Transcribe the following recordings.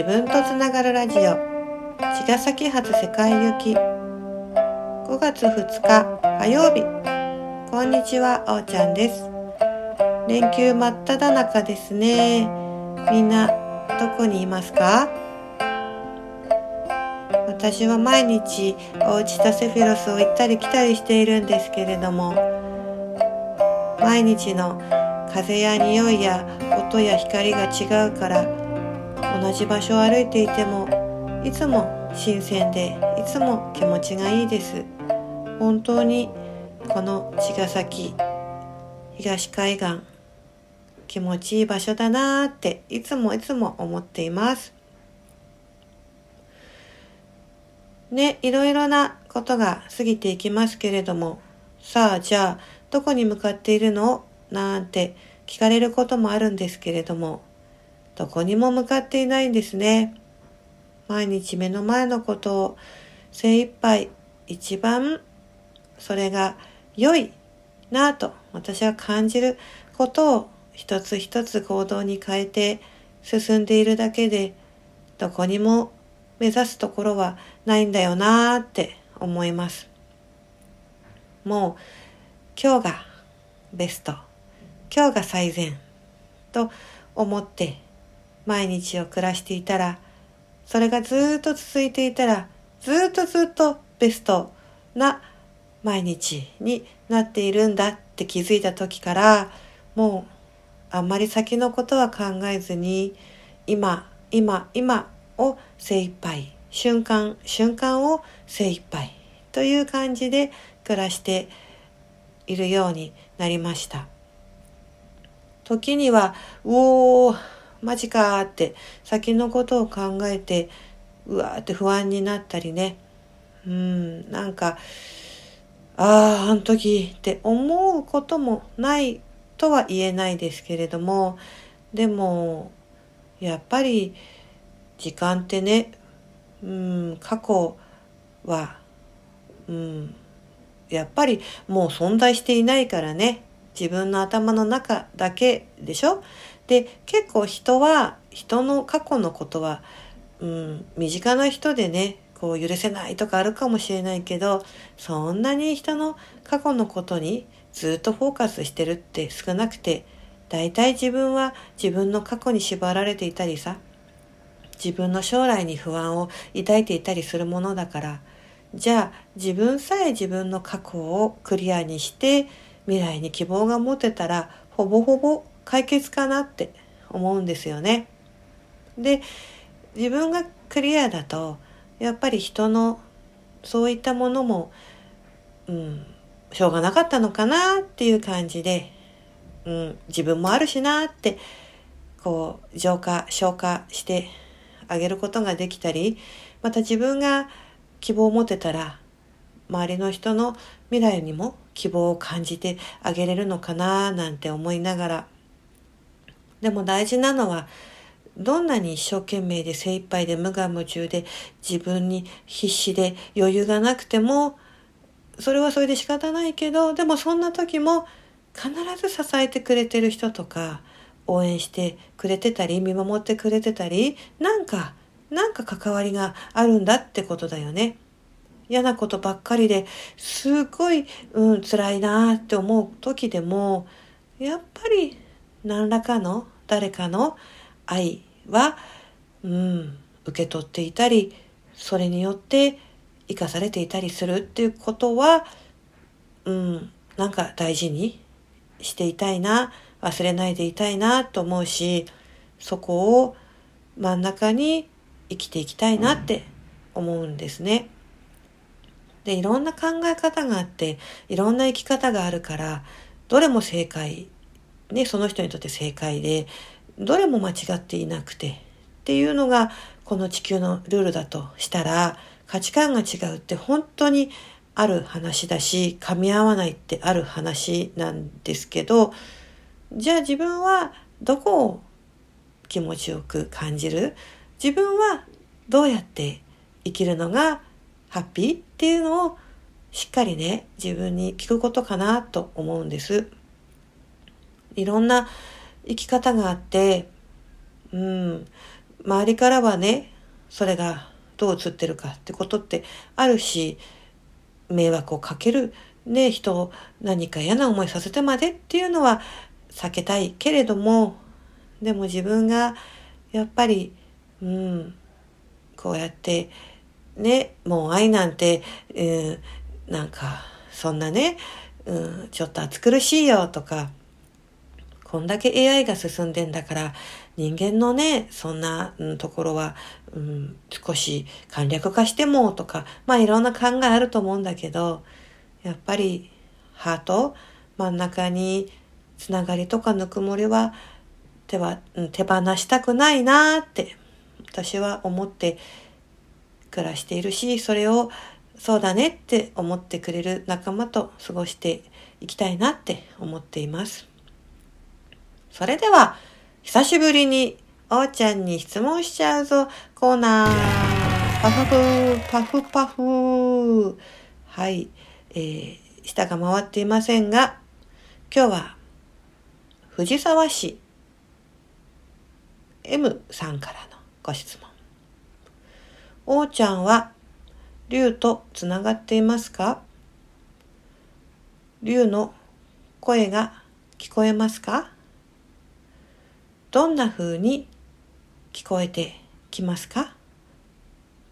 自分とつながるラジオ。茅ヶ崎発世界行き。5月2日火曜日。こんにちはおーちゃんです。連休真っ只中ですね。みんなどこにいますか？私は毎日おうちとセフィロスを行ったり来たりしているんですけれども。毎日の風や匂いや音や光が違うから同じ場所を歩いていてもいつも新鮮でいつも気持ちがいいです。本当にこの茅ヶ崎東海岸気持ちいい場所だなーっていつもいつも思っています。ねいろいろなことが過ぎていきますけれどもさあじゃあどこに向かっているの？なんて聞かれることもあるんですけれどもどこにも向かっていないんですね。毎日目の前のことを精一杯一番それが良いなぁと私は感じることを一つ一つ行動に変えて進んでいるだけでどこにも目指すところはないんだよなーって思います。もう今日がベスト。今日が最善と思って毎日を暮らしていたらそれがずっと続いていたらずっとずっとベストな毎日になっているんだって気づいた時からもうあんまり先のことは考えずに今今今を精一杯瞬間瞬間を精一杯という感じで暮らしているようになりました。時には、うおー、マジかって先のことを考えて、うわーって不安になったりね。うん、なんか、ああ、あの時って思うこともないとは言えないですけれども、でも、やっぱり時間ってね、うん、過去は、うん、やっぱりもう存在していないからね、自分の頭の中だけでしょ？で結構人は人の過去のことは、うん、身近な人でねこう許せないとかあるかもしれないけどそんなに人の過去のことにずっとフォーカスしてるって少なくて大体自分は自分の過去に縛られていたりさ自分の将来に不安を抱いていたりするものだからじゃあ自分さえ自分の過去をクリアにして未来に希望が持てたらほぼほぼ解決かなって思うんですよね。で自分がクリアだとやっぱり人のそういったものも、うん、しょうがなかったのかなっていう感じで、うん、自分もあるしなってこう浄化消化してあげることができたりまた自分が希望を持てたら周りの人の未来にも希望を感じてあげれるのかななんて思いながらでも大事なのはどんなに一生懸命で精一杯で無我夢中で自分に必死で余裕がなくてもそれはそれで仕方ないけどでもそんな時も必ず支えてくれてる人とか応援してくれてたり見守ってくれてたりなんかなんか関わりがあるんだってことだよね。嫌なことばっかりですごい、うん、辛いなって思う時でもやっぱり何らかの誰かの愛は、うん、受け取っていたりそれによって生かされていたりするっていうことは、うん、なんか大事にしていたいな忘れないでいたいなと思うしそこを真ん中に生きていきたいなって思うんですね。で、いろんな考え方があって、いろんな生き方があるから、どれも正解、ね、その人にとって正解で、どれも間違っていなくて、っていうのが、この地球のルールだとしたら、価値観が違うって本当にある話だし、噛み合わないってある話なんですけど、じゃあ自分はどこを気持ちよく感じる？自分はどうやって生きるのがハッピー？っていうのをしっかりね、自分に聞くことかなと思うんです。いろんな生き方があって、うん、周りからはね、それがどう映ってるかってことってあるし、迷惑をかける、ね、人を何か嫌な思いさせてまでっていうのは避けたいけれども、でも自分がやっぱり、うん、こうやってね、もう愛なんて、うん、なんか、そんなね、うん、ちょっと暑苦しいよとか、こんだけ AI が進んでんだから、人間のね、そんな、ところは、うん、少し簡略化してもとか、まあいろんな考えあると思うんだけど、やっぱりハート、真ん中につながりとかぬくもりは手は、手放したくないなって私は思って暮らしているし、それをそうだねって思ってくれる仲間と過ごしていきたいなって思っています。それでは、久しぶりにおーちゃんに質問しちゃうぞコーナー。パフフパフパフはい、えー、舌が回っていませんが、今日は藤沢市 M さんからのご質問。おーちゃんは竜とつながっていますか？竜の声が聞こえますか？どんな風に聞こえてきますか？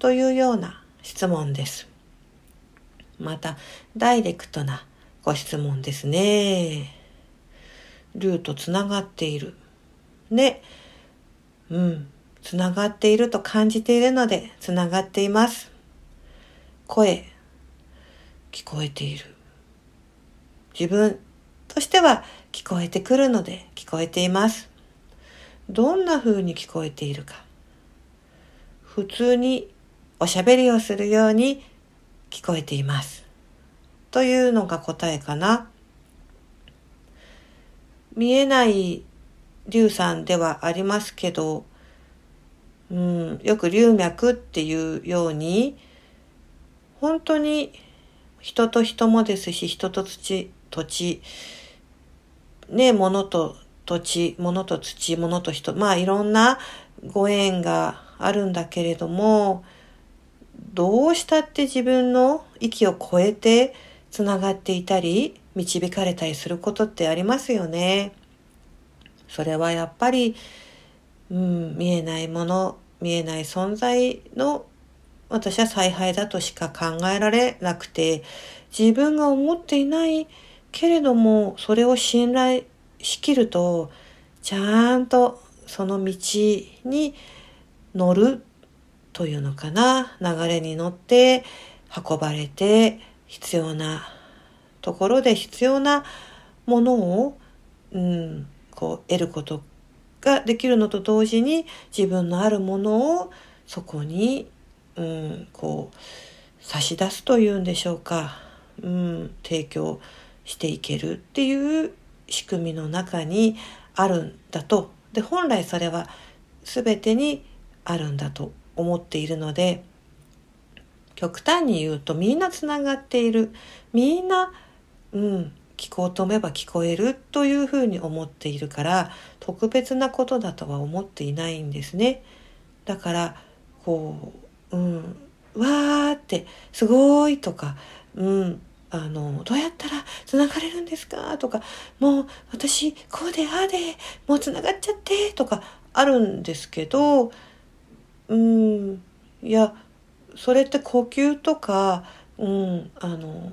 というような質問です。また、ダイレクトなご質問ですね。竜とつながっている。ね。うん。つながっていると感じているので、つながっています。声、聞こえている。自分としては聞こえてくるので聞こえています。どんな風に聞こえているか。普通におしゃべりをするように聞こえています。というのが答えかな。見えない竜さんではありますけど、うん、よく龍脈っていうように、本当に人と人もですし、人と土、土地、ね、物と土地、物と土、物と人、まあいろんなご縁があるんだけれども、どうしたって自分の域を超えてつながっていたり、導かれたりすることってありますよね。それはやっぱりうん、見えないもの、見えない存在の私は采配だとしか考えられなくて、自分が思っていないけれども、それを信頼しきると、ちゃんとその道に乗るというのかな、流れに乗って運ばれて必要なところで必要なものを、うん、こう得ることができるのと同時に自分のあるものをそこに、うん、こう差し出すというんでしょうか、うん、提供していけるっていう仕組みの中にあるんだとで本来それは全てにあるんだと思っているので極端に言うとみんなつながっているみんな、うん、聞こうと思えば聞こえるというふうに思っているから特別なことだとは思っていないんですね。だからこう、うん、わーってすごいとか、うん、あの、どうやったら繋がれるんですか？とか、もう私こうでああでもう繋がっちゃってとかあるんですけど、うん、いや、それって呼吸とか、うん、あの、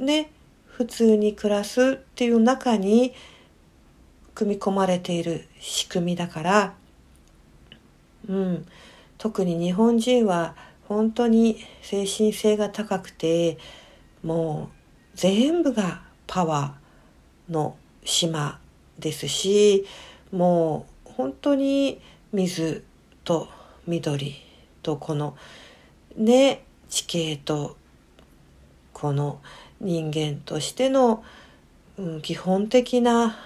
ね、普通に暮らすっていう中に組み込まれている仕組みだから、うん、特に日本人は本当に精神性が高くてもう全部がパワーの島ですしもう本当に水と緑とこのね地形とこの人間としての、うん、基本的な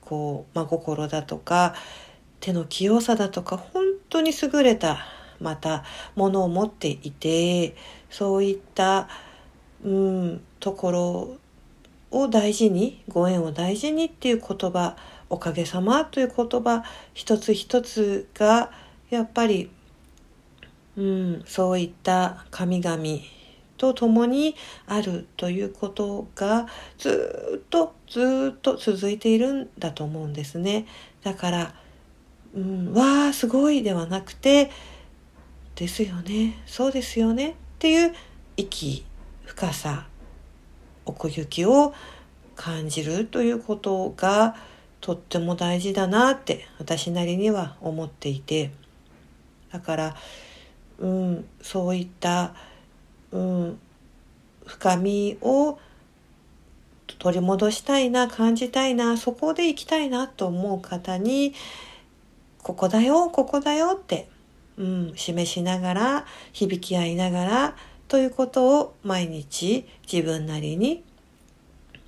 こう真心だとか手の器用さだとか本当に優れたまたものを持っていてそういった、うん、ところを大事にご縁を大事にっていう言葉おかげさまという言葉一つ一つがやっぱり、うん、そういった神々と共にあるということがずっとずっと続いているんだと思うんですね。だから、うん、わあすごいではなくてですよねそうですよねっていう息深さ奥行きを感じるということがとっても大事だなって私なりには思っていて。だからうんそういったうん深みを取り戻したいな感じたいなそこで行きたいなと思う方にここだよここだよってうん、示しながら響き合いながらということを毎日自分なりに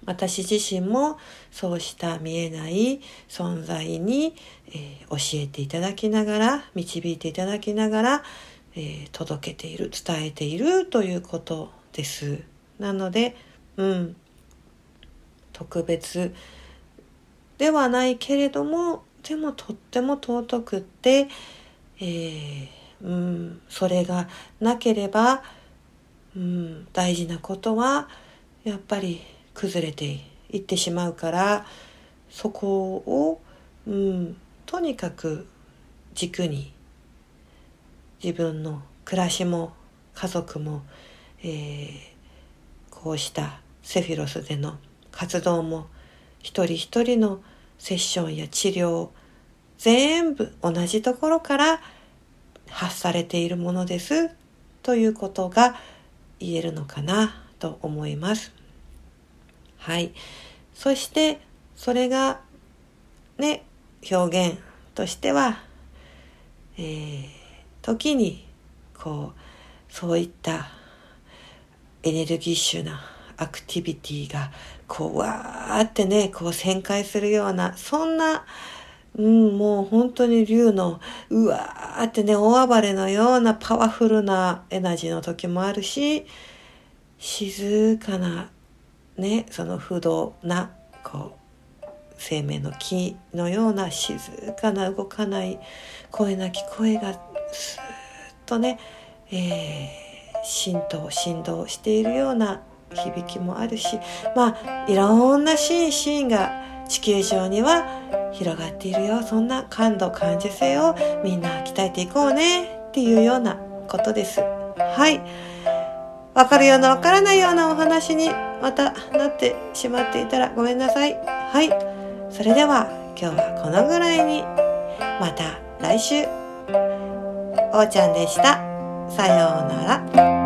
私自身もそうした見えない存在に、えー、教えていただきながら導いていただきながら、えー、届けている伝えているということです。なので、うん、特別ではないけれどもでもとっても尊くってえー、うん、それがなければ、うん、大事なことはやっぱり崩れていってしまうからそこを、うん、とにかく軸に自分の暮らしも家族も、えー、こうしたセフィロスでの活動も一人一人のセッションや治療全部同じところから発されているものですということが言えるのかなと思います。はい。そしてそれがね、表現としては、えー、時にこう、そういったエネルギッシュなアクティビティがこうわーってね、こう旋回するような、そんなうん、もう本当に竜のうわーってね、大暴れのようなパワフルなエナジーの時もあるし、静かな、ね、その不動な、こう、生命の木のような静かな動かない声なき声がスーッとね、えー、浸透、振動しているような響きもあるし、まあ、いろんなシーン、シーンが地球上には広がっているよ。そんな感度感受性をみんな鍛えていこうね。っていうようなことです。はい。わかるようなわからないようなお話にまたなってしまっていたらごめんなさい。はい。それでは今日はこのぐらいに。また来週。おーちゃんでした。さようなら。